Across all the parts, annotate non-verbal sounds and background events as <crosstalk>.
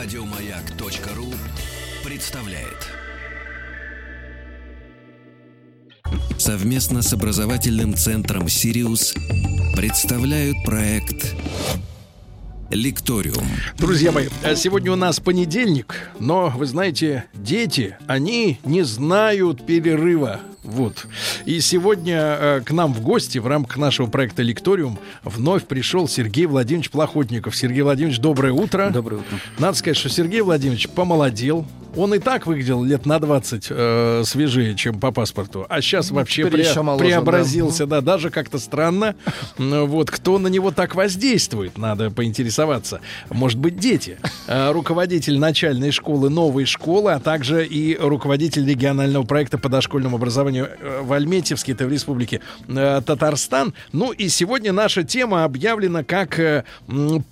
Радиомаяк.ру представляет. Совместно с образовательным центром «Сириус» представляют проект Лекториум. Друзья мои, а сегодня у нас понедельник, но, вы знаете, дети, они не знают перерыва. Вот. И сегодня э, к нам в гости в рамках нашего проекта «Лекториум» вновь пришел Сергей Владимирович Плохотников. Сергей Владимирович, доброе утро. Доброе утро. Надо сказать, что Сергей Владимирович помолодел. Он и так выглядел лет на 20 э, свежее, чем по паспорту. А сейчас вообще теперь пре- моложе, преобразился, да. даже как-то странно. Ну, Вот кто на него так воздействует, надо поинтересоваться. Может быть, дети. Э, руководитель начальной школы, новой школы, а также и руководитель регионального проекта по дошкольному образованию э, в Альметьевске, это в республике э, Татарстан. Ну и сегодня наша тема объявлена как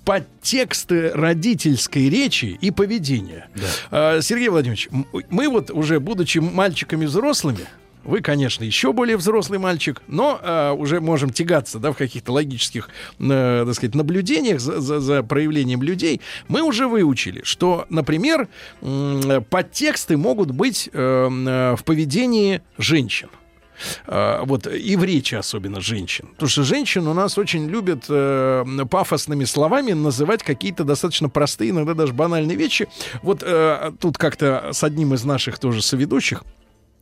подтексты родительской речи и поведения. Э, Сергей Владимирович, м- мы вот уже, будучи мальчиками взрослыми, вы, конечно, еще более взрослый мальчик, но э, уже можем тягаться да, в каких-то логических, э, так сказать, наблюдениях за, за- за проявлением людей. Мы уже выучили, что, например, м, подтексты могут быть э, э, в поведении женщин. А, вот и в речи особенно женщин. Потому что женщин у нас очень любят э, пафосными словами называть какие-то достаточно простые, иногда даже банальные вещи. Вот э, тут как-то с одним из наших тоже соведущих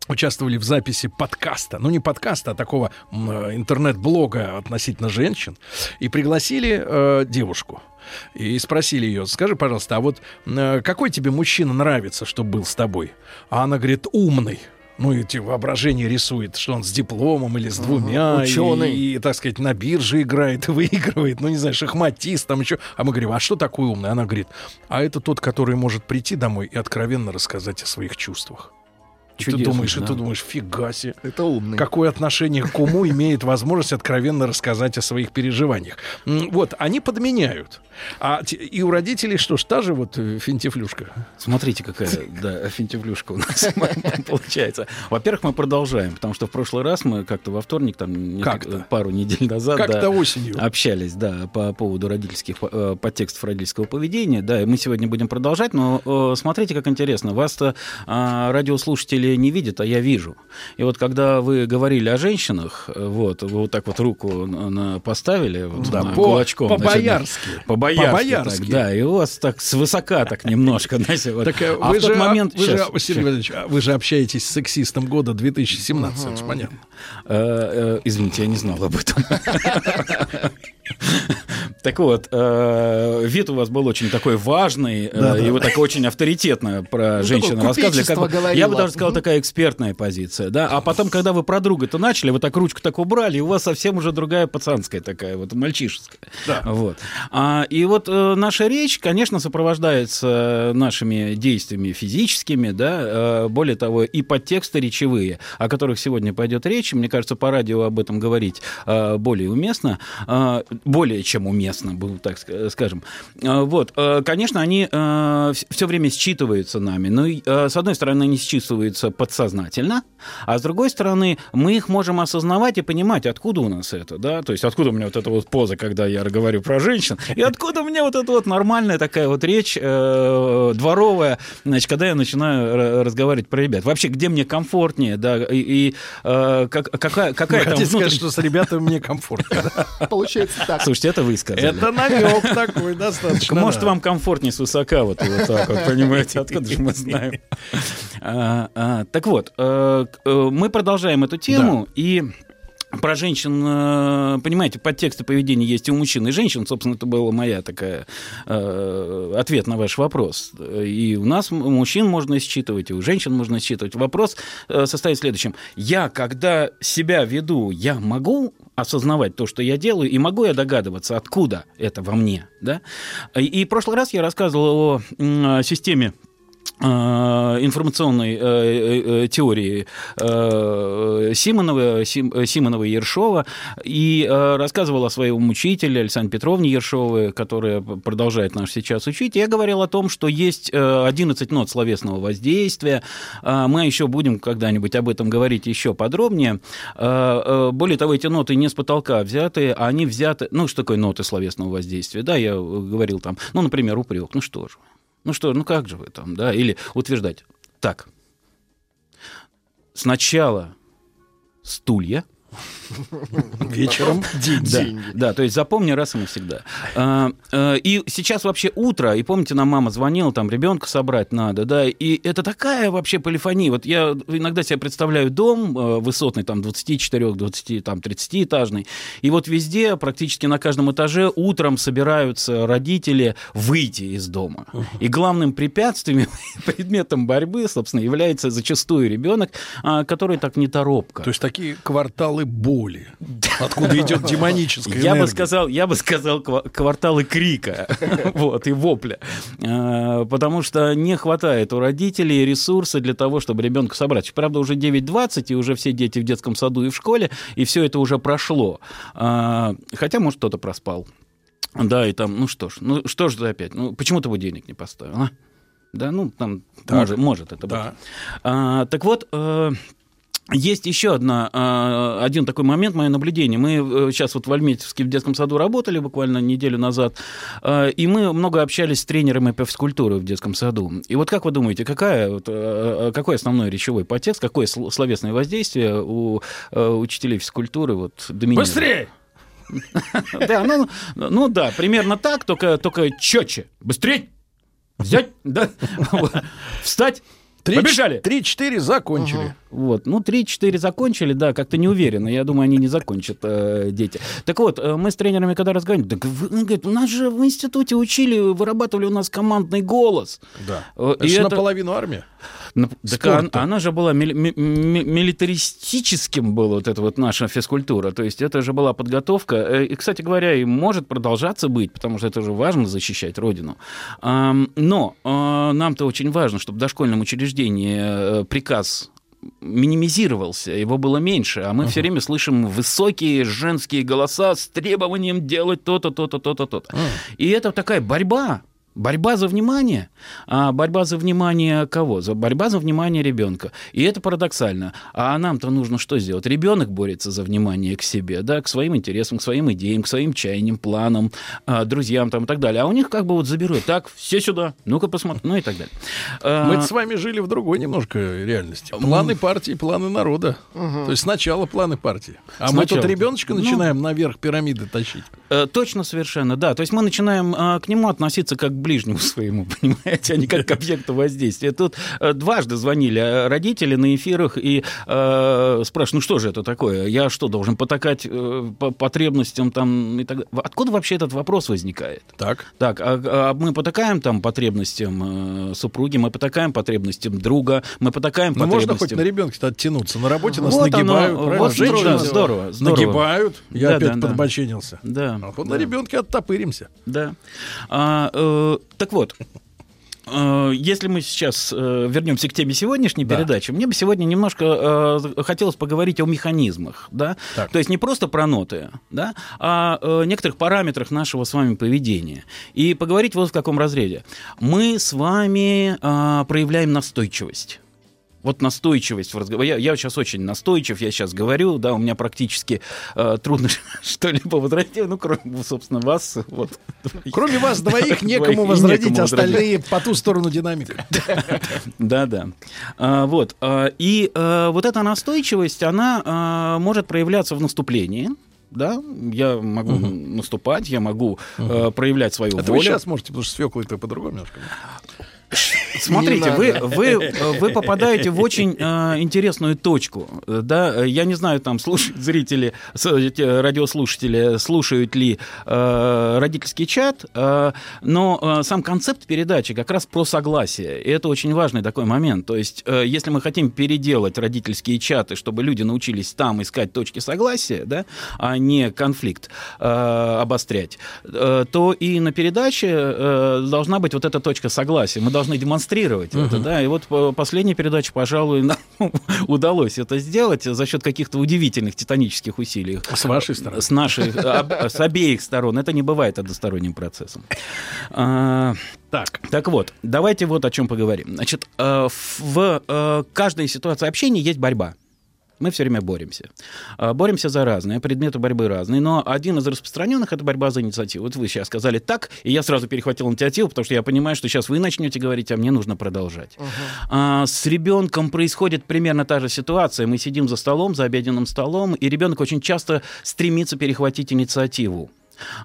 участвовали в записи подкаста, ну не подкаста, а такого э, интернет-блога относительно женщин, и пригласили э, девушку. И спросили ее, скажи, пожалуйста, а вот э, какой тебе мужчина нравится, чтобы был с тобой? А она говорит, умный. Ну, и эти воображение рисует, что он с дипломом или с двумя. и- ученый. И, так сказать, на бирже играет, <laughs> выигрывает. Ну, не знаю, шахматист там еще. А мы говорим, а что такое умный? Она говорит, а это тот, который может прийти домой и откровенно рассказать о своих чувствах. И ты думаешь, и да. ты думаешь, фига себе. Это умный. Какое отношение к уму имеет возможность откровенно рассказать о своих переживаниях. Вот, они подменяют. А и у родителей что ж, та же вот э, финтифлюшка. Смотрите, какая да, финтифлюшка у нас <laughs> получается. Во-первых, мы продолжаем, потому что в прошлый раз мы как-то во вторник, там Как-то. пару недель назад, Как-то да, осенью. общались, да, по поводу родительских э, подтекстов родительского поведения. Да, и мы сегодня будем продолжать, но э, смотрите, как интересно. Вас-то а, радиослушатели не видят, а я вижу. И вот когда вы говорили о женщинах, э, вот, вы вот так вот руку на- поставили вот, Да, на по- кулачком. по-боярски. По-боярски. По-боярски. так, да, и у вас так свысока так немножко, <laughs> знаете, вот. Так э, а вы в тот же, момент... вы щас, же, Сергей Валерьевич, а вы же общаетесь с сексистом года 2017, это ж понятно. Э, э, извините, я не знал об этом. <laughs> Так вот, э, вид у вас был очень такой важный, э, и вы так очень авторитетно про женщин такое рассказывали. как бы- я бы даже сказал, такая экспертная позиция. Да? А потом, когда вы про друга-то начали, вы так ручку так убрали, и у вас совсем уже другая пацанская такая, вот мальчишеская. Да. Вот. А, и вот э, наша речь, конечно, сопровождается нашими действиями физическими, да, более того, и подтексты речевые, о которых сегодня пойдет речь. Мне кажется, по радио об этом говорить более уместно, более чем уместно, был так ска- скажем. Э, Вот, э, конечно, они все время считываются нами. Но, э, с одной стороны, они считываются подсознательно, а с другой стороны, мы их можем осознавать и понимать, откуда у нас это, да, то есть откуда у меня вот эта вот поза, когда я говорю про женщин, и откуда у меня вот эта вот нормальная такая вот речь э, дворовая, значит, когда я начинаю ра- разговаривать про ребят. Вообще, где мне комфортнее, да, и, и, э, как- какая, какая там хотите сказать, внутренняя- что с ребятами мне комфортно. Получается так. Слушайте, это вы сказали. Это намек такой достаточно. Может, вам комфортнее с высока, вот, вот так вот, понимаете, откуда же мы знаем. А, а, так вот, э, э, мы продолжаем эту тему, и про женщин, э, понимаете, подтексты поведения есть и у мужчин, и женщин. Собственно, это была моя такая э, ответ на ваш вопрос. И у нас у мужчин можно считывать, и у женщин можно считывать. Вопрос э, состоит в следующем. Я, когда себя веду, я могу осознавать то, что я делаю, и могу я догадываться, откуда это во мне, да? И, в прошлый раз я рассказывал о системе информационной э, э, э, теории э, Симонова, Сим- э, Симонова и Ершова и э, рассказывал о своем учителе Александре Петровне Ершовой, которая продолжает нас сейчас учить. Я говорил о том, что есть э, 11 нот словесного воздействия. Э, Мы еще будем когда-нибудь об этом говорить еще подробнее. Э, э, Более того, эти ноты не с потолка взяты, а они взяты... Ну, что такое ноты словесного воздействия? Да, я э, говорил там, ну, например, упрек. Ну что же, Ну что, ну как же вы там, да? Или утверждать, так, сначала стулья, <laughs> Вечером <laughs> деньги. Да, да, то есть запомни раз и навсегда. А, а, и сейчас вообще утро, и помните, нам мама звонила, там ребенка собрать надо, да, и это такая вообще полифония. Вот я иногда себе представляю дом э, высотный, там 24, 20, там 30 этажный, и вот везде, практически на каждом этаже утром собираются родители выйти из дома. И главным препятствием, <laughs> предметом борьбы, собственно, является зачастую ребенок, а, который так не торопко. То есть такие кварталы боли. Откуда идет демоническая я энергия. бы сказал, я бы сказал ква- кварталы крика, <laughs> вот и вопля, А, потому что не хватает у родителей ресурса для того, чтобы ребенка собрать. Правда, уже 9.20 и уже все дети в детском саду и в школе, и все это уже прошло. А, Хотя, может, кто-то проспал. Да, и там, ну что ж, ну что ж ты опять, ну почему ты будильник не поставил, а? Да, ну там может, может это быть. Да. А, так вот, э, есть еще одна, а, один такой момент, мое наблюдение. Мы э, сейчас вот в Альметьевске в детском саду работали буквально неделю назад, а, и мы много общались с тренерами по физкультуре в детском саду. И вот как вы думаете, какая, вот, э, какой основной речевой подтекст, какое сл- словесное воздействие у э, учителей физкультуры вот, доминирует? Быстрее! <laughs> Да, ну, ну да, примерно так, только, только четче. Быстрее! Взять, да, <laughs> встать, Три- побежали. Три-четыре закончили. Вот, ну, 3-4 закончили, да, как-то не уверенно. Я думаю, они не закончат, э, дети. Так вот, э, мы с тренерами когда разговаривали, так вы, он говорит, у нас же в институте учили, вырабатывали у нас командный голос. Да. Э, Это и ж это- наполовину армия. Так она, она же была мили- ми- ми- милитаристическим была вот эта вот наша физкультура. То есть это же была подготовка. Э, И, кстати говоря, и может продолжаться быть, потому что это же важно защищать Родину. Но э, нам-то очень важно, чтобы в дошкольном учреждении э, приказ минимизировался, его было меньше, а мы все время слышим высокие женские голоса с требованием делать то-то, то-то, то-то, то-то. И это такая борьба, Борьба за внимание. А борьба за внимание кого? За борьба за внимание ребенка. И это парадоксально. А нам-то нужно что сделать? Ребенок борется за внимание к себе, да, к своим интересам, к своим идеям, к своим чаяниям, планам, а, друзьям там и так далее. А у них как бы вот заберут. Так, все сюда. Ну-ка посмотри. Ну и так далее. А, Мы с вами жили в другой немножко реальности. Планы партии, планы народа. То есть сначала планы партии. А мы Сначала. тут ребеночка Ну. начинаем наверх пирамиды тащить. Э, Точно, совершенно, да. То есть мы начинаем э, к нему относиться как ближнему своему, <laughs> понимаете, а не как к объекту воздействия. Тут э, дважды звонили э, родители на эфирах и э, спрашивают, ну что же это такое? Я что, должен потакать э, по потребностям там и так далее? Откуда вообще этот вопрос возникает? Так. Так, а, а мы потакаем там потребностям э, супруги, мы потакаем потребностям друга, мы потакаем Ну, можно потребностям... хоть на ребенка оттянуться. На работе нас Вот оно, нагибают. правильно? вот здорово, нас здорово, здорово. Нагибают. Я Да, опять да, да. подбоченился. Да. А вот да. на ребенке оттопыримся. Да. А, э, так вот. э, Если мы сейчас э, вернемся к теме сегодняшней Да. передачи, мне бы сегодня немножко э, хотелось поговорить о механизмах, да, Так. то есть не просто про ноты, да, а о некоторых параметрах нашего с вами поведения. И поговорить вот в каком разрезе. Мы с вами проявляем настойчивость. Вот настойчивость в разговоре. Я, я сейчас очень настойчив, я сейчас говорю, да, у меня практически э, трудно <laughs> что-либо возразить, ну, кроме, собственно, вас. Вот. Кроме вас <laughs> двоих некому возродить, остальные по ту сторону динамика. <laughs> Да, да. А, вот. а, и а, вот эта настойчивость, она а, может проявляться в наступлении. Да, я могу наступать, я могу э, проявлять свою Это вы сейчас можете, потому что с Феклой-то по-другому немножко. Смотрите, вы, вы, вы попадаете в очень э, интересную точку. Да, я не знаю, там слушают зрители, радиослушатели, слушают ли э, родительский чат, э, но э, сам концепт передачи как раз про согласие. И это очень важный такой момент. То есть, э, если мы хотим переделать родительские чаты, чтобы люди научились там искать точки согласия, да, а не конфликт э, обострять, э, то и на передаче э, должна быть вот эта точка согласия. Мы должны демонстрировать это, да. И вот по- последняя передача, пожалуй, <laughs> нам удалось это сделать за счет каких-то удивительных титанических усилий. С вашей стороны. С нашей, с обеих сторон. Это не бывает односторонним процессом. А, Так. так вот, давайте вот о чем поговорим. Значит, э, в э, каждой ситуации общения есть борьба. Мы все время боремся. А, боремся за разные, предметы борьбы разные, но один из распространенных — это борьба за инициативу. Вот вы сейчас сказали так, и я сразу перехватил инициативу, потому что я понимаю, что сейчас вы начнете говорить, а мне нужно продолжать. Uh-huh. А, с ребенком происходит примерно та же ситуация. Мы сидим за столом, за обеденным столом, и ребенок очень часто стремится перехватить инициативу.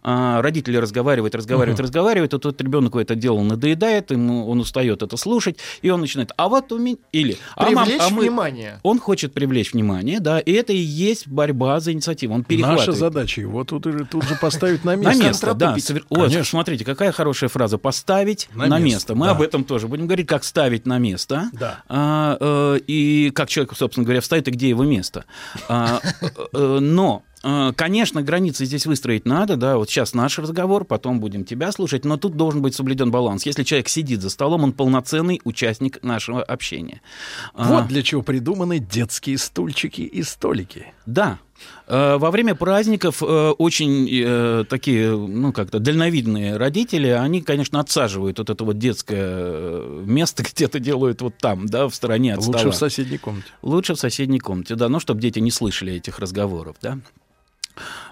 А, родители разговаривают, разговаривают, угу. разговаривают, а тот ребенку это дело надоедает, ему он устает это слушать, и он начинает, а вот у меня... Или, а, мам, а мы... внимание. Он хочет привлечь внимание, да, и это и есть борьба за инициативу, он. Наша задача его тут, тут же поставить на место. На место, да. Вот, смотрите, какая хорошая фраза, поставить на, место. Мы об этом тоже будем говорить, как ставить на место. Да. А, э, и как человек, собственно говоря, вставит, и где его место. А, э, э, но конечно, границы здесь выстроить надо, да, вот сейчас наш разговор, потом будем тебя слушать, но тут должен быть соблюден баланс. Если человек сидит за столом, он полноценный участник нашего общения. Вот а, для чего придуманы детские стульчики и столики. Да, э, во время праздников э, очень такие, ну, как-то дальновидные родители, они, конечно, отсаживают вот это вот детское место, <laughs> где-то делают вот там, да, в стороне от Лучше стола. в соседней комнате. Лучше в соседней комнате, да, ну, чтобы дети не слышали этих разговоров, да.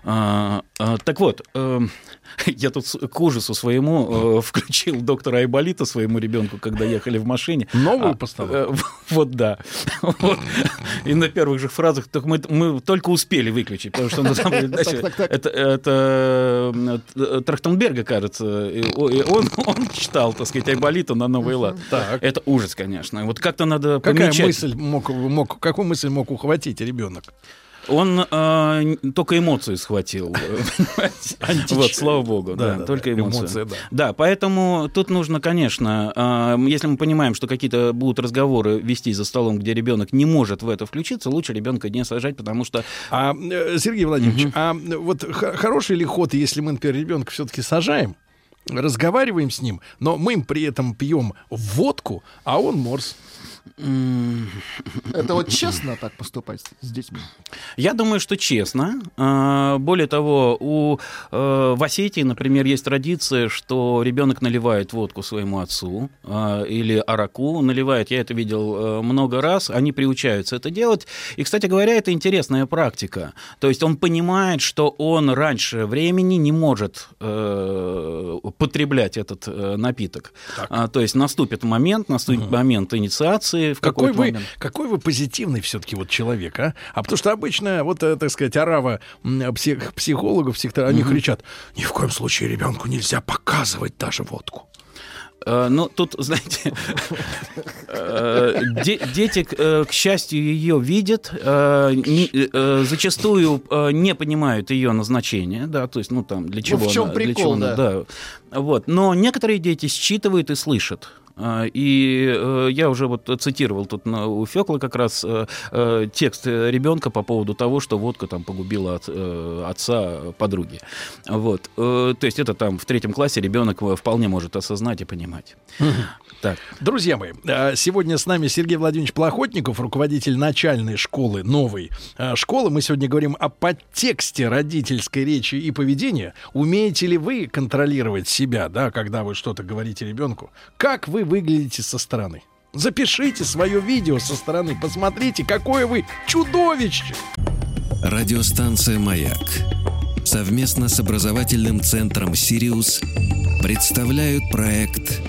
А, а, так вот, э, <laughs> я тут к ужасу своему э, <laughs> включил доктора Айболита своему ребенку, когда ехали в машине. Новую а, поставил? Э, вот да. <laughs> Вот. И на первых же фразах так мы, мы только успели выключить, потому что ну, там, значит, это, это э, Трахтенберга, кажется, он, он читал, так сказать, Айболита на новый лад. Так. Это ужас, конечно. Вот как-то надо Какая помечать. мысль мог, мог, какую мысль мог ухватить ребенок? Он э, только эмоции схватил. <laughs> Вот, слава богу. Да, только эмоции. Да, поэтому тут нужно, конечно, э, если мы понимаем, что какие-то будут разговоры вести за столом, где ребенок не может в это включиться, лучше ребенка не сажать, потому что... А, э, Сергей Владимирович, а вот хороший ли ход, если мы, например, ребенка все-таки сажаем, разговариваем с ним, но мы при этом пьем водку, а он морс? Это вот честно так поступать с детьми? Я думаю, что честно. А, более того, у э, в Осетии, например, есть традиция, что ребенок наливает водку своему отцу а, или араку, наливает. Я это видел э, много раз. Они приучаются это делать. И, кстати говоря, это интересная практика. То есть он понимает, что он раньше времени не может э, потреблять этот напиток. Так. То есть наступит момент, наступит угу. момент инициации в какой вы, момент. Какой вы позитивный все-таки вот человек, а? А потому что обычно, вот, э, так сказать, арава псих, психологов, психологов, они угу. кричат, ни в коем случае ребенку нельзя показывать даже водку. Э, ну, тут, <laughs> знаете, э, дети, к счастью, ее видят, зачастую не понимают ее назначения, да, то есть, ну, там, для чего ну, в чем она, прикол, для чего да. да. Вот. Но некоторые дети считывают и слышат. А, и э, я уже вот цитировал тут у Фекла как раз э, э, текст ребенка по поводу того, что водка там погубила от, отца подруги. Вот. То есть это там в третьем классе ребенок вполне может осознать и понимать. Так. Друзья мои, сегодня с нами Сергей Владимирович Плохотников, руководитель начальной школы, новой школы. Мы сегодня говорим о подтексте родительской речи и поведения. Умеете ли вы контролировать себя, да, когда вы что-то говорите ребенку? Как вы выглядите со стороны. Запишите свое видео со стороны, посмотрите, какое вы чудовище! Радиостанция «Маяк» совместно с образовательным центром «Сириус» представляют проект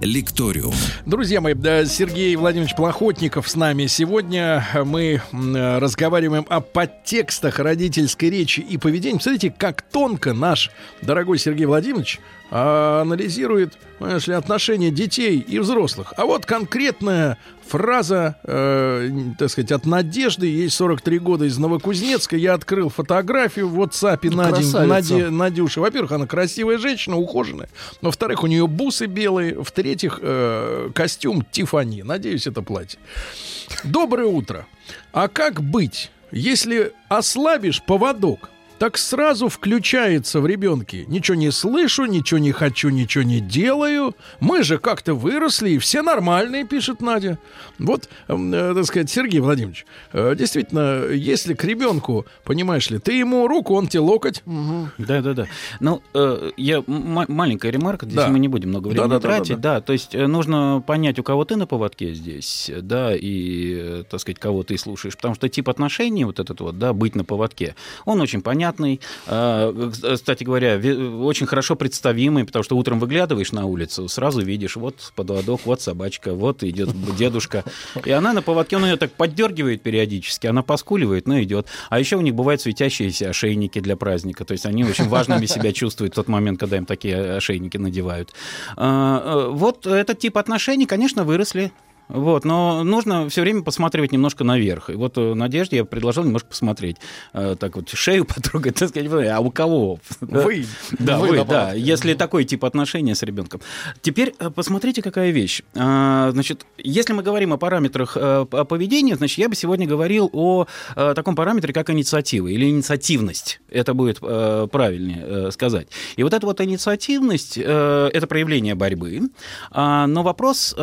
Лекториум. Друзья мои, Сергей Владимирович Плохотников с нами. Сегодня мы разговариваем о подтекстах родительской речи и поведения. Смотрите, как тонко наш дорогой Сергей Владимирович а анализирует, знаешь ли, отношения детей и взрослых. А вот конкретная фраза, э, так сказать, от Надежды. Ей 43 года из Новокузнецка. Я открыл фотографию в WhatsApp Нади, Нади, Надюши. Во-первых, она красивая женщина, ухоженная. Во-вторых, у нее бусы белые. В-третьих, э, костюм Тифани. Надеюсь, это платье. Доброе утро. А как быть, если ослабишь поводок? Так сразу включается в ребенке. Ничего не слышу, ничего не хочу, ничего не делаю. Мы же как-то выросли, и все нормальные, пишет Надя. Вот, э, так сказать, Сергей Владимирович, э, действительно, если к ребенку, понимаешь ли, ты ему руку, он тебе локоть. Да, да, да. Ну, э, я маленькая ремарка, здесь да. мы не будем много времени да, да, тратить. Да, да, да. да, то есть э, нужно понять, у кого ты на поводке здесь, да, и, э, так сказать, кого ты слушаешь. Потому что тип отношений, вот этот вот, да, быть на поводке, он очень понятный. Э, кстати говоря, очень хорошо представимый, потому что утром выглядываешь на улицу, сразу видишь, вот подводок, вот собачка, вот идет дедушка. И она на поводке, он ее так поддергивает периодически, она поскуливает, но идет. А еще у них бывают светящиеся ошейники для праздника. То есть они очень важными себя чувствуют в тот момент, когда им такие ошейники надевают. Вот этот тип отношений, конечно, выросли. Вот, но нужно все время посматривать немножко наверх. И вот э, Надежде я предложил немножко посмотреть. Э, так вот, шею <laughs> потрогать, так сказать, а у кого? Вы. Да, вы, вы да, если такой тип отношения с ребенком. Теперь э, посмотрите, какая вещь. Значит, если мы говорим о параметрах поведения, значит, я бы сегодня говорил о таком параметре, как инициатива или инициативность. Это будет правильнее сказать. И вот эта вот инициативность, это проявление борьбы. А, но вопрос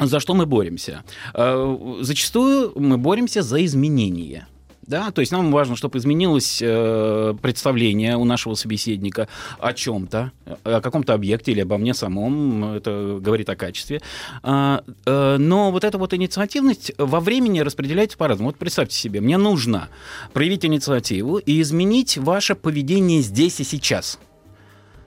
за что мы боремся? Э, зачастую мы боремся за изменения. Да, то есть нам важно, чтобы изменилось э, представление у нашего собеседника о чем-то, о каком-то объекте или обо мне самом. Это говорит о качестве. А, э, но вот эта вот инициативность во времени распределяется по-разному. Вот представьте себе, мне нужно проявить инициативу и изменить ваше поведение здесь и сейчас.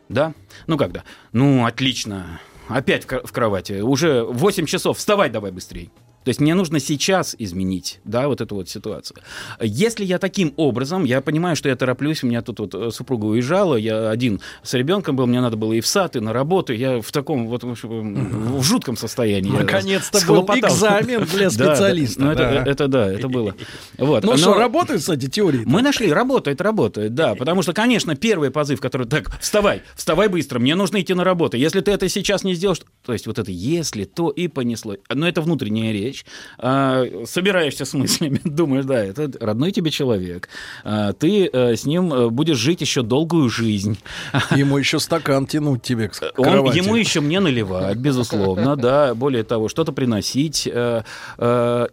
Да? Ну когда? Ну, отлично опять в кровати, уже 8 часов, вставай давай быстрее. То есть мне нужно сейчас изменить, да, вот эту вот ситуацию. Если я таким образом, я понимаю, что я тороплюсь, у меня тут вот э, супруга уезжала, я один с ребенком был, мне надо было и в сад, и на работу, я в таком вот в жутком состоянии. Наконец-то был экзамен для специалиста. <laughs> Да, да. Ну, это, это да, это было. Вот. Ну что, работает, кстати, теория? Мы нашли, работает, работает, да, потому что, конечно, первый позыв, который так, вставай, вставай быстро, мне нужно идти на работу. Если ты это сейчас не сделаешь, то есть вот это если, то и понесло. Но это внутренняя речь а, собираешься с мыслями, <laughs> думаешь, да, это родной тебе человек, а, ты э, с ним э, будешь жить еще долгую жизнь. <laughs> Ему еще стакан тянуть тебе к кровати. Он, ему еще мне наливать, безусловно, <laughs> да, более того, что-то приносить. Э,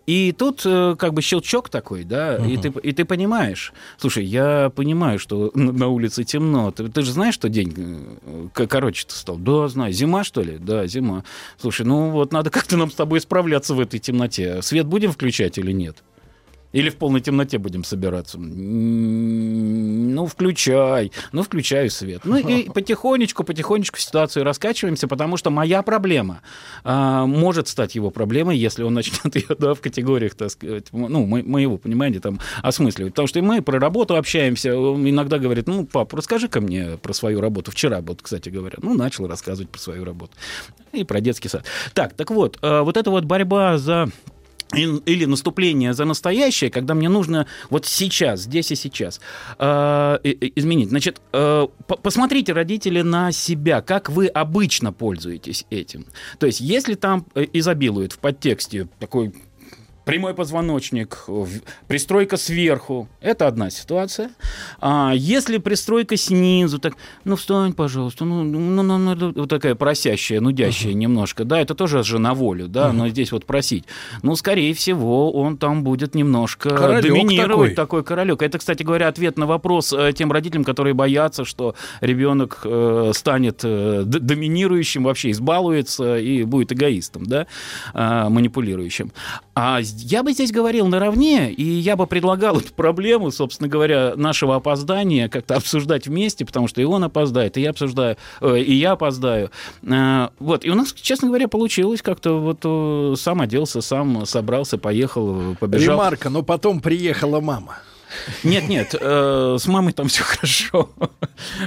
и тут как бы щелчок такой, да, угу. и, ты, и ты понимаешь, слушай, я понимаю, что на улице темно, ты, ты же знаешь, что день короче-то стал? Да, знаю. Зима, что ли? Да, зима. Слушай, ну вот надо как-то нам с тобой справляться в этой темноте темноте. Свет будем включать или нет? Или в полной темноте будем собираться? Ну, включай. Ну, включаю свет. Ну, и <laughs> потихонечку, потихонечку ситуацию раскачиваемся, потому что моя проблема а, может стать его проблемой, если он начнет <laughs> ее да, в категориях, так сказать, ну, мы, моего понимания там осмысливать. Потому что мы про работу общаемся. Он иногда говорит, ну, пап, расскажи-ка мне про свою работу. Вчера, вот, кстати говоря, ну, начал рассказывать про свою работу. И про детский сад. Так, так вот, а, вот эта вот борьба за или наступление за настоящее, когда мне нужно вот сейчас, здесь и сейчас э, изменить. Значит, э, посмотрите, родители, на себя, как вы обычно пользуетесь этим. То есть, если там э, изобилует в подтексте такой прямой позвоночник, пристройка сверху, это одна ситуация. А если пристройка снизу, так, ну встань, пожалуйста, ну, ну, ну, ну вот такая просящая, нудящая uh-huh. немножко, да, это тоже же на волю, да, uh-huh. но здесь вот просить. Ну, скорее всего, он там будет немножко королек доминировать, такой. такой королек. Это, кстати говоря, ответ на вопрос э, тем родителям, которые боятся, что ребенок э, станет э, доминирующим, вообще избалуется и будет эгоистом, да, э, манипулирующим. А я бы здесь говорил наравне, и я бы предлагал эту проблему, собственно говоря, нашего опоздания как-то обсуждать вместе, потому что и он опоздает, и я обсуждаю, э, и я опоздаю. Э, вот, и у нас, честно говоря, получилось как-то вот э, сам оделся, сам собрался, поехал, побежал. Ремарка, но потом приехала мама. Нет, нет, э, с мамой там все хорошо.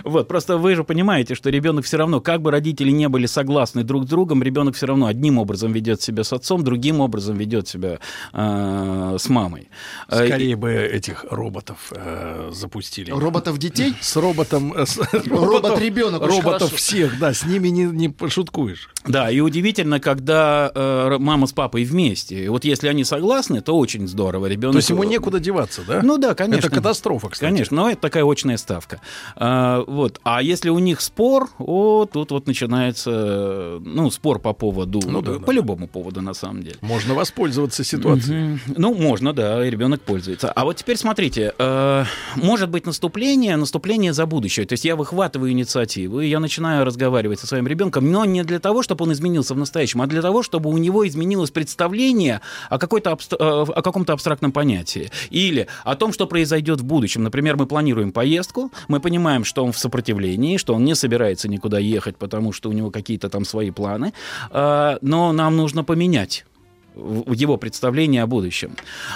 Вот, просто вы же понимаете, что ребенок все равно, как бы родители не были согласны друг с другом, ребенок все равно одним образом ведет себя с отцом, другим образом ведет себя э, с мамой. Э, Скорее бы этих роботов э, запустили. Роботов детей? С роботом... Э, с, Робот-ребенок. Роботов всех, да, с ними не, не пошуткуешь. Да, и удивительно, когда э, мама с папой вместе. Вот если они согласны, то очень здорово. Ребенок... То есть ему некуда деваться, да? Ну да, конечно. Это катастрофа, кстати. Конечно, но это такая очная ставка. А, вот. а если у них спор, о, тут вот начинается, ну, спор по поводу, ну, да, по да. любому поводу, на самом деле. Можно воспользоваться ситуацией. Ну, можно, да, и ребенок пользуется. А вот теперь смотрите, э, может быть наступление, наступление за будущее. То есть я выхватываю инициативу, и я начинаю разговаривать со своим ребенком, но не для того, чтобы он изменился в настоящем, а для того, чтобы у него изменилось представление о, какой-то абстр... Э, о каком-то абстрактном понятии. Или о том, что произойдет в будущем. Например, мы планируем поездку, мы понимаем, что он в сопротивлении, что он не собирается никуда ехать, потому что у него какие-то там свои планы, э, но нам нужно поменять его представление о будущем.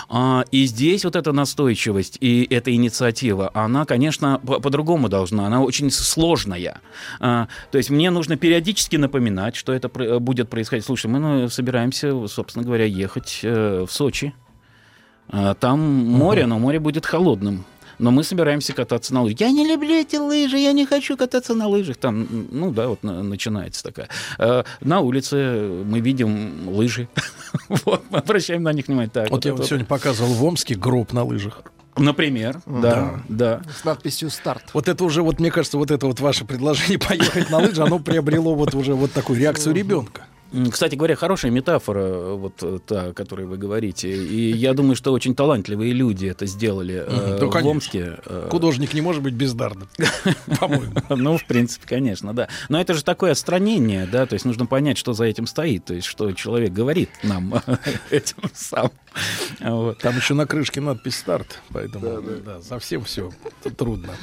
А, и здесь вот эта настойчивость и эта инициатива, она, конечно, по-другому должна, она очень сложная. А, то есть мне нужно периодически напоминать, что это будет происходить. Слушай, мы ну, собираемся, собственно говоря, ехать э, в Сочи. А, там море, но море будет холодным но мы собираемся кататься на лыжах. Я не люблю эти лыжи, я не хочу кататься на лыжах. Там, ну да, вот начинается такая. Э, на улице мы видим лыжи. <laughs> вот, мы обращаем на них внимание. Так, вот, вот я вам сегодня показывал в Омске гроб на лыжах. Например, да, да, С надписью «Старт». Вот это уже, вот мне кажется, вот это вот ваше предложение <laughs> поехать на лыжи, оно приобрело вот уже вот такую реакцию ребенка. Кстати говоря, хорошая метафора, вот э, та, о которой вы говорите. И я думаю, что очень талантливые люди это сделали э, в Омске. Э. Художник не может быть бездарным, <laughs> по-моему. Ну, в принципе, конечно, да. Но это же такое отстранение, да, то есть нужно понять, что за этим стоит, то есть что человек говорит нам <laughs> этим сам. Вот. Там еще на крышке надпись «Старт», поэтому да, да. Да, совсем все трудно.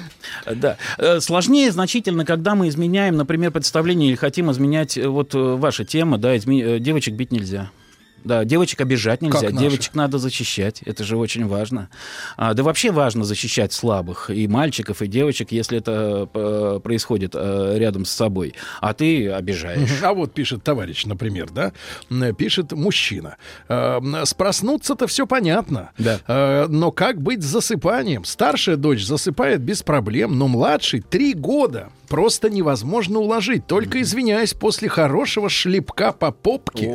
Да. Э, сложнее значительно, когда мы изменяем, например, представление или хотим изменять вот ваша тема, да, изме... Э, девочек бить нельзя. Да, девочек обижать нельзя, девочек надо защищать, это же очень важно. А, да вообще важно защищать слабых, и мальчиков, и девочек, если это э, происходит э, рядом с собой, а ты обижаешь. А вот пишет товарищ, например, да, пишет мужчина. Э, с проснуться-то все понятно, да. э, но как быть с засыпанием? Старшая дочь засыпает без проблем, но младший три года просто невозможно уложить. Только, извиняюсь, после хорошего шлепка по попке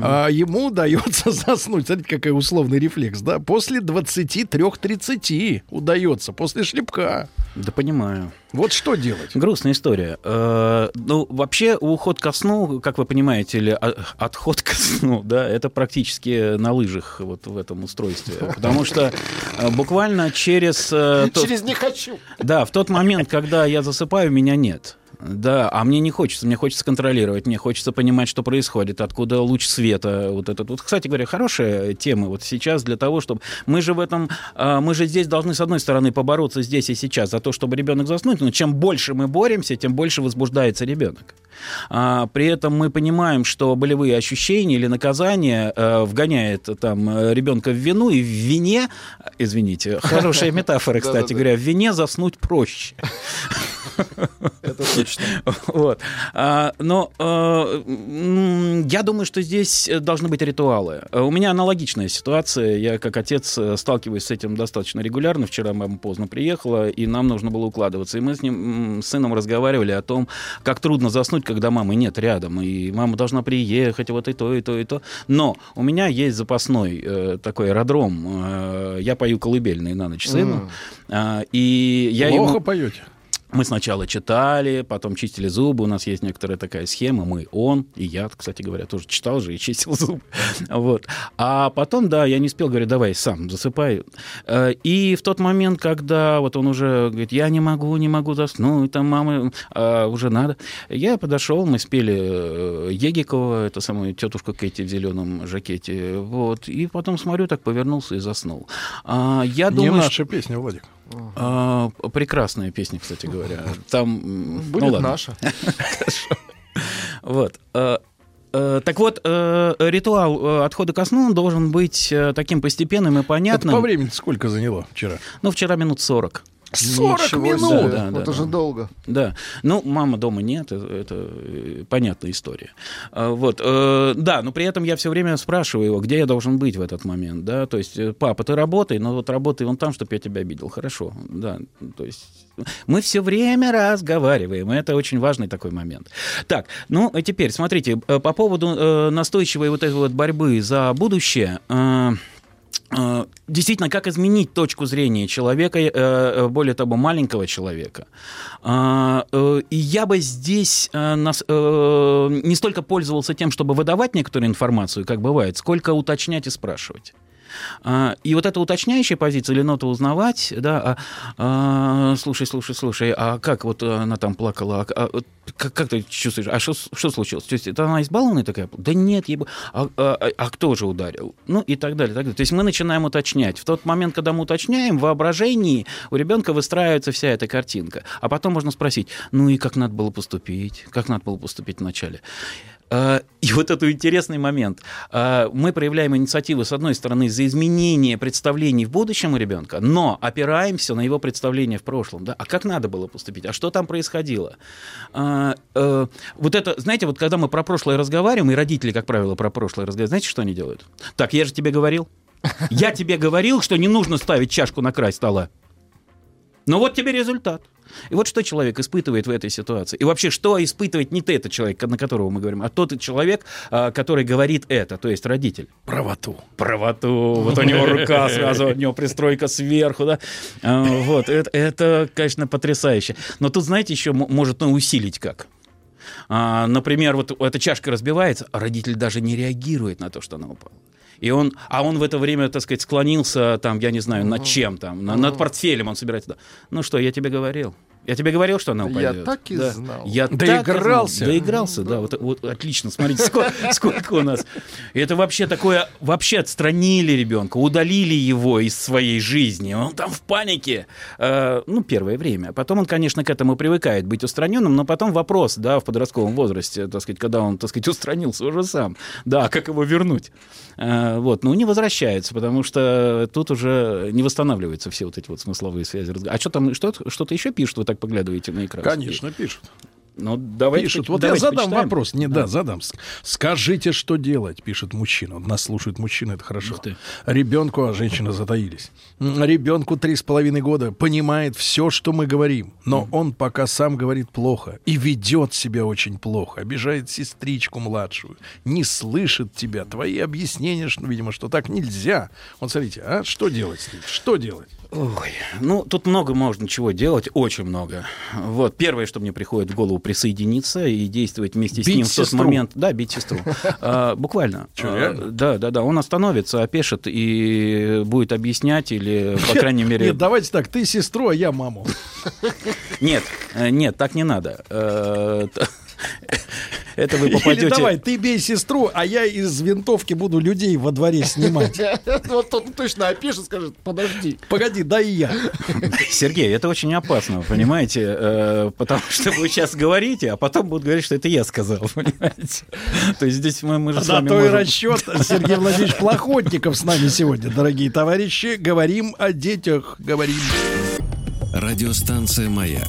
а, ему удается <laughs> заснуть. Смотрите, какой условный рефлекс, да? После 23-30 удается, после шлепка. Да понимаю. Вот что делать? Грустная история. Э, ну, вообще, уход ко сну, как вы понимаете, или отход ко сну, да, это практически на лыжах вот в этом устройстве. Потому что э, буквально через... Э, через «не хочу». Да, в тот момент, когда я засыпаю, меня нет. Да, а мне не хочется, мне хочется контролировать, мне хочется понимать, что происходит, откуда луч света, вот этот. Вот, кстати говоря, хорошая тема вот сейчас для того, чтобы... Мы же в этом, а, мы же здесь должны, с одной стороны, побороться здесь и сейчас за то, чтобы ребенок заснуть, но чем больше мы боремся, тем больше возбуждается ребенок. А, при этом мы понимаем, что болевые ощущения или наказание а, вгоняет там ребенка в вину, и в вине, извините, хорошая <laughs> метафора, кстати говоря, в вине заснуть проще. <laughs> <laughs> Это точно. Вот. А, но а, я думаю, что здесь должны быть ритуалы. У меня аналогичная ситуация. Я как отец э, сталкиваюсь с этим достаточно регулярно. Вчера мама поздно приехала, и нам нужно было укладываться. И мы с ним, с сыном разговаривали о том, как трудно заснуть, когда мамы нет рядом. И мама должна приехать, вот и то, и то, и то. Но у меня есть запасной э, такой аэродром. Э, я пою колыбельные на ночь сыну. Mm. и я Плохо ему... поете? Мы сначала читали, потом чистили зубы. У нас есть некоторая такая схема. Мы, он и я, кстати говоря, тоже читал же и чистил <laughs> зубы. Вот. А потом, да, я не успел, говорю, давай сам засыпай. Э, и в тот момент, когда вот он уже говорит, я не могу, не могу заснуть, там мама а, уже надо. Я подошел, мы спели э, Егикова, это самую тетушку Кэти в зеленом жакете. Вот. И потом смотрю, так повернулся и заснул. А, я не думаю, наша что... песня, Владик. А, прекрасная песня, кстати говоря. Там, ну Будет ну, наша. Вот. А, а, так вот, э, ритуал э, отхода ко сну должен быть э, таким постепенным и понятным. Это по времени сколько заняло вчера? Ну, вчера минут 40. 40 Ничего минут! себе, Да, да, Это да. же долго. Да. Ну, мама дома нет, это, это, э, понятная история. А, Вот. э, Да, но при этом я все время спрашиваю его, где я должен быть в этот момент, да, то есть, э, папа, ты работай, но вот работай вон там, чтобы я тебя обидел. Хорошо, да, то есть мы все время разговариваем, и это очень важный такой момент. Так, ну, а теперь, смотрите, э, по поводу э, настойчивой вот этой вот борьбы за будущее, э, Э, Действительно, как изменить точку зрения человека, э, э, более того, маленького человека. Э, И я бы здесь э, э, не столько пользовался тем, чтобы выдавать некоторую информацию, как бывает, сколько уточнять и спрашивать. А, И вот эта уточняющая позиция, или нота узнавать, да, а, а, слушай, слушай, слушай, а как вот она там плакала, а, а, как, как ты чувствуешь, а что, что случилось? То есть это она избалованная такая? Да нет, ей а, а- а- а кто же ударил? Ну и так далее, так далее. То есть мы начинаем уточнять. В тот момент, когда мы уточняем, в воображении у ребенка выстраивается вся эта картинка. А потом можно спросить, ну и как надо было поступить? Как надо было поступить вначале? А, И вот этот интересный момент. А, Мы проявляем инициативу, с одной стороны, за изменение представлений в будущем у ребенка, но опираемся на его представления в прошлом. Да? А как надо было поступить? А что там происходило? А, э, Вот это, знаете, вот когда мы про прошлое разговариваем, и родители, как правило, про прошлое разговаривают, знаете, что они делают? Так, я же тебе говорил. Я тебе говорил, что не нужно ставить чашку на край стола. Но вот тебе результат. И вот что человек испытывает в этой ситуации. И вообще, что испытывает не ты, этот человек, на которого мы говорим, а тот человек, а, который говорит это, то есть родитель. Правоту. Правоту. Вот у <laughs> него рука сразу, у него пристройка сверху, да. А, Вот, это, это, конечно, потрясающе. Но тут, знаете, еще может ну, усилить как. А, Например, вот эта чашка разбивается, а родитель даже не реагирует на то, что она упала. И он, а он в это время, так сказать, склонился, там, я не знаю, над чем там, на- над портфелем он собирается. Ну что, я тебе говорил. Я тебе говорил, что она Я упадет. так и Да. знал. Я Доигрался. так и знал. Доигрался, да. Вот, вот отлично. Смотрите, сколько, <laughs> сколько у нас. Это вообще такое... Вообще отстранили ребенка, удалили его из своей жизни. Он там в панике. Э, ну, первое время. Потом он, конечно, к этому привыкает, быть устраненным, но потом вопрос, да, в подростковом возрасте, так сказать, когда он, так сказать, <laughs> устранился уже сам. Да, как его вернуть? Э, вот, ну, не возвращается, потому что тут уже не восстанавливаются все вот эти вот смысловые связи. А что там, что, что-то еще пишут, вы так поглядываете на экран? Конечно, пишут. Ну, давайте, Пишут. Вот я давайте задам почитаем. вопрос. Не, да, задам. С- Скажите, что делать, пишет мужчина. Вот Нас слушают мужчины, это хорошо. Ребенку, а женщины затаились. Ребенку три с половиной года понимает все, что мы говорим, но он пока сам говорит плохо и ведет себя очень плохо, обижает сестричку младшую, не слышит тебя, твои объяснения, что, видимо, что так нельзя. Вот смотрите, а что делать? Что делать? Ой, ну, тут много можно чего делать, очень много. Вот, первое, что мне приходит в голову, присоединиться и действовать вместе с Бить ним в тот сестру. момент. Да, бить сестру. <laughs> А, Буквально. Чё, А? Да, да, да. Он остановится, опешит и будет объяснять или, по <laughs> крайней мере... Нет, давайте так, ты сестру, а я маму. Нет, э, нет, так не надо. Это вы Или попадете... давай, ты бей сестру, а я из винтовки буду людей во дворе снимать. <laughs> Вот он точно опишет, скажет, подожди. Погоди, да и я. Сергей, это очень опасно, понимаете? Э, Потому что вы сейчас говорите, а потом будут говорить, что это я сказал, <laughs> понимаете? То есть здесь мы, мы же с вами можем- расчет. Сергей Владимирович Плохотников с нами сегодня, дорогие товарищи. Говорим о детях, говорим. Радиостанция «Маяк»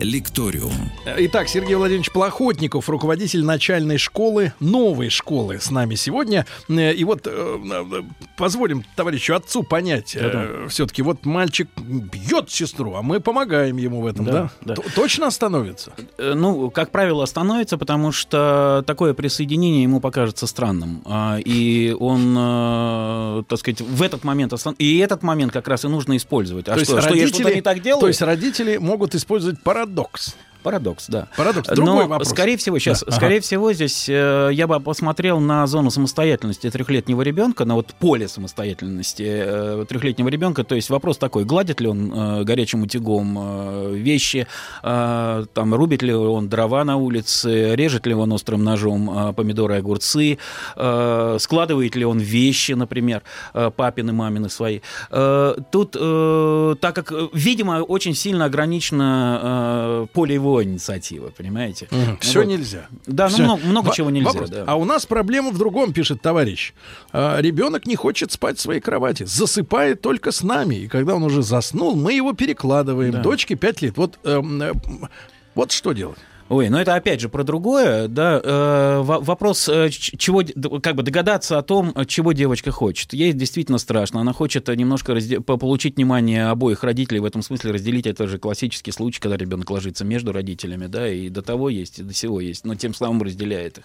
«Лекториум». Итак, Сергей Владимирович Плохотников, руководитель начальной школы, новой школы с нами сегодня. Э, И вот э, э, позволим товарищу отцу понять, все-таки вот мальчик бьет сестру, а мы помогаем ему в этом, да? Да, да. Точно остановится? Ну, как правило, остановится, потому что такое присоединение ему покажется странным. А, И он, так сказать, в этот момент... остан- И этот момент как раз и нужно использовать. А То что, есть что я что-то не так делаю? То есть родители могут использовать парадокс. Парадокс, да. Парадокс. Другой Но, вопрос. скорее всего, сейчас, Да, ага. скорее всего, здесь э, я бы посмотрел на зону самостоятельности трехлетнего ребенка, на вот поле самостоятельности э, трехлетнего ребенка. То есть вопрос такой: гладит ли он э, горячим утюгом э, вещи, э, там рубит ли он дрова на улице, режет ли он острым ножом э, помидоры и огурцы, э, складывает ли он вещи, например, э, папины, мамины свои. Э, тут, э, так как, э, видимо, очень сильно ограничено э, поле его его инициатива, понимаете? Ну Все вот. нельзя. Да, ну Всё. много, много чего нельзя. вопрос. да. А у нас проблема в другом, пишет товарищ. А, ребенок не хочет спать в своей кровати, засыпает только с нами. И когда он уже заснул, мы его перекладываем. Да. Дочке 5 лет. Вот, эм, э, вот что делать? Ой, ну это опять же про другое, да. э, во- вопрос, э, чего, как бы догадаться о том, чего девочка хочет. Ей действительно страшно. Она хочет немножко разде- по- получить внимание обоих родителей. В этом смысле разделить это же классический случай, когда ребенок ложится между родителями, да, и до того есть, и до сего есть, но тем самым разделяет их.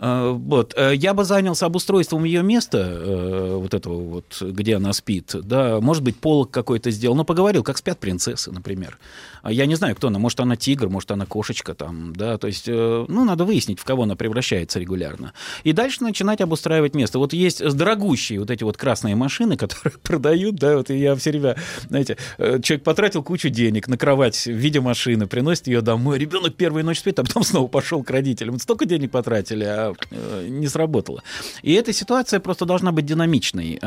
Э, Вот. Э, Я бы занялся обустройством ее места, э, вот этого вот, где она спит, да, может быть, полок какой-то сделал, но поговорил, как спят принцессы, например. А Я не знаю, кто она, может, она тигр, может, она кошечка там, да, то есть, э, ну, надо выяснить, в кого она превращается регулярно. И дальше начинать обустраивать место. Вот есть дорогущие вот эти вот красные машины, <laughs> которые продают, да, вот и я все время, знаете, э, человек потратил кучу денег на кровать в виде машины, приносит ее домой, ребенок первую ночь спит, а потом <laughs> снова пошел к родителям. Столько денег потратили, а э, не сработало. И эта ситуация просто должна быть динамичной.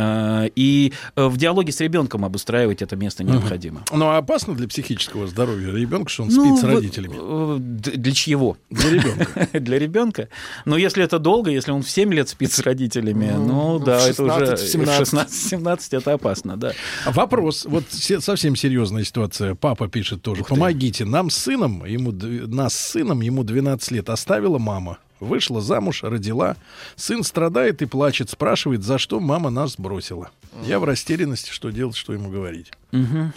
И в диалоге с ребенком обустраивать это место необходимо. Ну, а опасно для психического здоровья ребенка, что он Ну, спит с родителями? Для чьего? Для ребенка. <laughs> Для ребенка. Но если это долго, если он в 7 лет спит с родителями, ну, в да, это уже 16, в в 17. 16-17 это опасно, да. А Вопрос. Вот се- совсем серьезная ситуация. Папа пишет тоже. Помогите. Нам с сыном, ему, нас с сыном, ему 12 лет, оставила мама. Вышла замуж, родила. Сын страдает и плачет, спрашивает, за что мама нас бросила. Я в растерянности, что делать, что ему говорить. Мгм.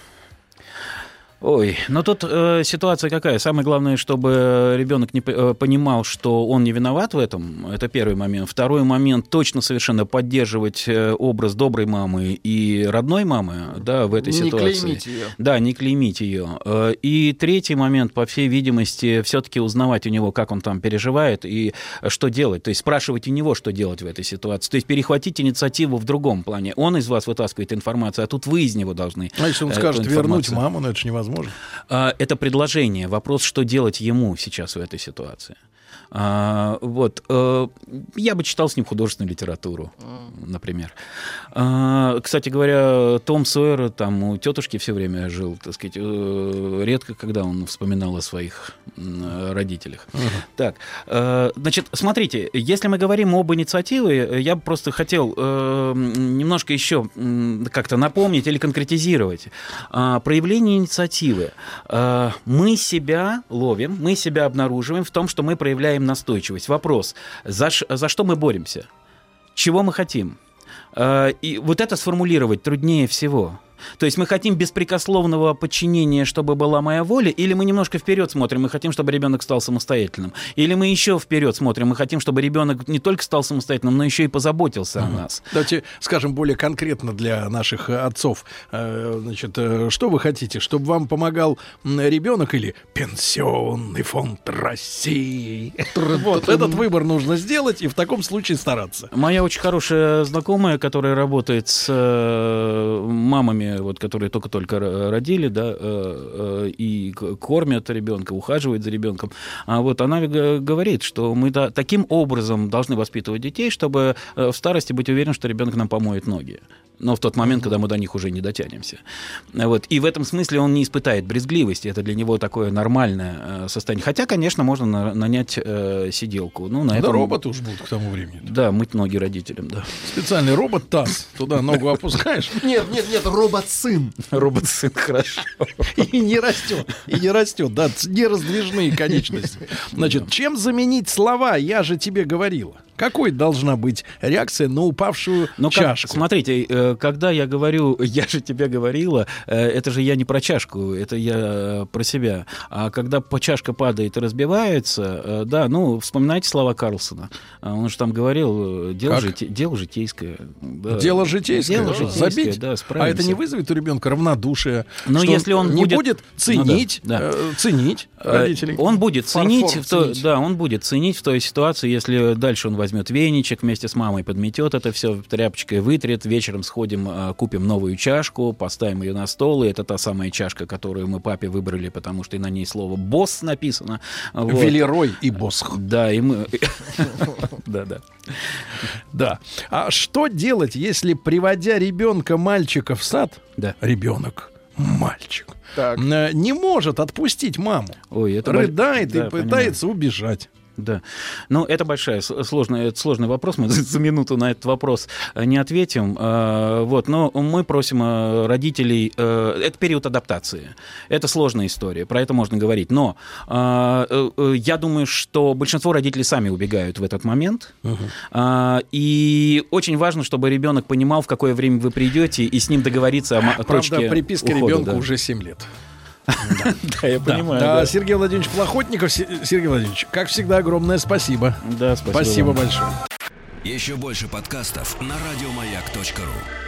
Ой, но тут э, ситуация какая? Самое главное, чтобы ребенок не э, понимал, что он не виноват в этом. Это первый момент. Второй момент точно совершенно поддерживать э, образ доброй мамы и родной мамы, да, в этой Не ситуации. клеймить ее. Да, не клеймить ее. Э, И третий момент, по всей видимости, все-таки узнавать у него, как он там переживает и что делать. То есть спрашивать у него, что делать в этой ситуации. То есть перехватить инициативу в другом плане. Он из вас вытаскивает информацию, а тут вы из него должны. А если он эту скажет вернуть маму, ну это же невозможно. А, Это предложение. Вопрос, что делать ему сейчас в этой ситуации. А, вот. э, Я бы читал с ним художественную литературу, например. А, Кстати говоря, Том Сойер там у тетушки все время жил, так сказать, э, редко, когда он вспоминал о своих родителях. Так, э, значит, смотрите, если мы говорим об инициативе, я бы просто хотел э, немножко еще как-то напомнить или конкретизировать. А, Проявление инициативы. А, Мы себя ловим, мы себя обнаруживаем в том, что мы проявляем настойчивость. Вопрос, за, за что мы боремся? Чего мы хотим? А, И вот это сформулировать труднее всего. То есть мы хотим беспрекословного подчинения, чтобы была моя воля, или мы немножко вперед смотрим, мы хотим, чтобы ребенок стал самостоятельным, или мы еще вперед смотрим, мы хотим, чтобы ребенок не только стал самостоятельным, но еще и позаботился о нас. Давайте скажем более конкретно для наших э, отцов. Э, Значит, э, что вы хотите? Чтобы вам помогал ребенок или пенсионный фонд России? <laughs> Вот этот выбор нужно сделать и в таком случае стараться. Моя очень хорошая знакомая, которая работает с э, вот, которые только-только родили, да, э, э, и кормят ребенка, ухаживают за ребенком, а вот она говорит, что мы таким образом должны воспитывать детей, чтобы э, в старости быть уверен, что ребенок нам помоет ноги. Но в тот момент, когда мы до них уже не дотянемся. Вот. И в этом смысле он не испытает брезгливости. Это для него такое нормальное э, состояние. Хотя, конечно, можно на- нанять э, сиделку. Ну, на Это этом- роботы уж будут к тому времени. Да, мыть ноги родителям, да. Специальный робот ТАСС. Туда ногу опускаешь Нет, нет, нет, робот-сын. Робот-сын, хорошо. и не растет. И не растет. Да, ц- нераздвижные конечности. Значит, чем заменить слова «я же тебе говорила»? Какой должна быть реакция на упавшую Ну, как- чашку? смотрите, э, когда я говорю, <laughs> я же тебе говорила, э, это же я не про чашку, это я э, про себя. А когда по- чашка падает и разбивается, да, ну, вспоминайте слова Карлсона. А Он же там говорил, дело, Как? жите- дело житейское. да. Дело житейское. Дело житейское, Забить? да, а справимся. это не вызовет у ребенка равнодушие? Но что если он не будет- будет, ценить, Ну да, да. э, ценить родителей. Он будет Фарфор ценить, в то- ценить. да, он будет ценить в той ситуации, если дальше он возьмет веничек вместе с мамой, подметет это все тряпочкой, вытрет, вечером сходим, э, купим новую чашку, поставим ее на стол, и это та самая чашка, которую мы папе выбрали, потому что и на ней слово «босс» написано. Вот. Велерой и Босх. Да, и мы... <laughs> Да, да. Да. А что делать, если, приводя ребенка мальчика в сад, Да. ребенок мальчик, Так. э, не может отпустить маму. Ой, это боль- Рыдает Да, и понимаю. пытается убежать. Да. Ну, это большая, с- сложный, это сложный вопрос. Мы <laughs> за, минуту на этот вопрос э, не ответим. Э, Вот, но мы просим э, родителей... Это период адаптации. Это сложная история, про это можно говорить. Но я думаю, что большинство родителей сами убегают в этот момент. Э, И очень важно, чтобы ребенок понимал, в какое время вы придете, и с ним договориться о точке Правда, приписка ухода, ребенку да. уже 7 лет. Да, я понимаю. Да. Сергей Владимирович Плохотников, Се- Сергей Владимирович, как всегда, огромное спасибо. Да, спасибо Спасибо большое. Еще больше подкастов на радиомаяк.ру.